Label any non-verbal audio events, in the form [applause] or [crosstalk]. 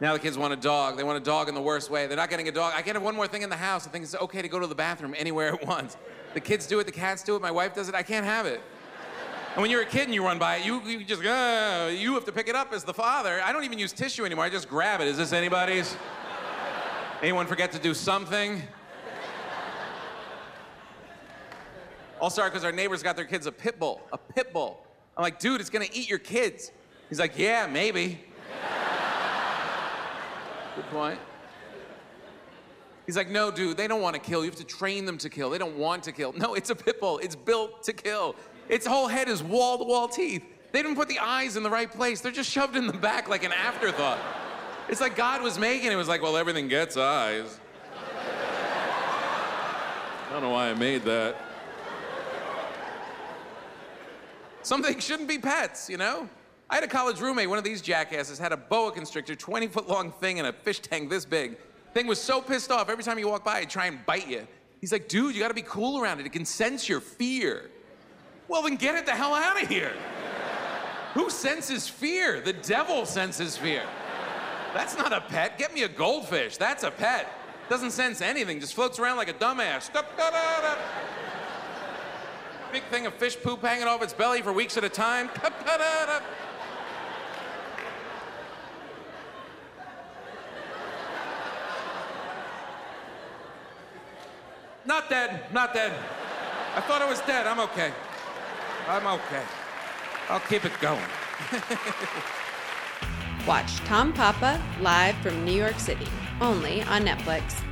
Now the kids want a dog. They want a dog in the worst way. They're not getting a dog. I can't have one more thing in the house. I think it's okay to go to the bathroom anywhere [laughs] at once. The kids do it, the cats do it, my wife does it. I can't have it. And when you're a kid and you run by it, you, you just, uh, you have to pick it up as the father. I don't even use tissue anymore. I just grab it. Is this anybody's? Anyone forget to do something? All started because our neighbors got their kids a pit bull. A pit bull. I'm like, dude, it's gonna eat your kids. He's like, yeah, maybe. Good point. He's like, no, dude, they don't want to kill. You have to train them to kill. They don't want to kill. [laughs] No, it's a pit bull. It's built to kill. Its whole head is wall to wall teeth. They didn't put the eyes in the right place. They're just shoved in the back like an afterthought. It's like God was making it. was like, well, everything gets eyes. I don't know why I made that. Some things [laughs] shouldn't be pets, you know? I had a college roommate, one of these jackasses, had a boa constrictor, 20 foot long thing in a fish tank this big. Thing was so pissed off, every time you walk by, it'd try and bite you. He's like, dude, you gotta be cool around it. It can sense your fear. Well, then get it the hell out of here. [laughs] Who senses fear? The devil senses fear. That's not a pet. Get me a goldfish. That's a pet. Doesn't sense anything, just floats around like a dumbass. Big thing of fish poop hanging off its belly for weeks at a time. [laughs] Not dead, not dead. I thought I was dead. I'm okay. I'm okay. I'll keep it going. [laughs] Watch Tom Papa live from New York City, only on Netflix.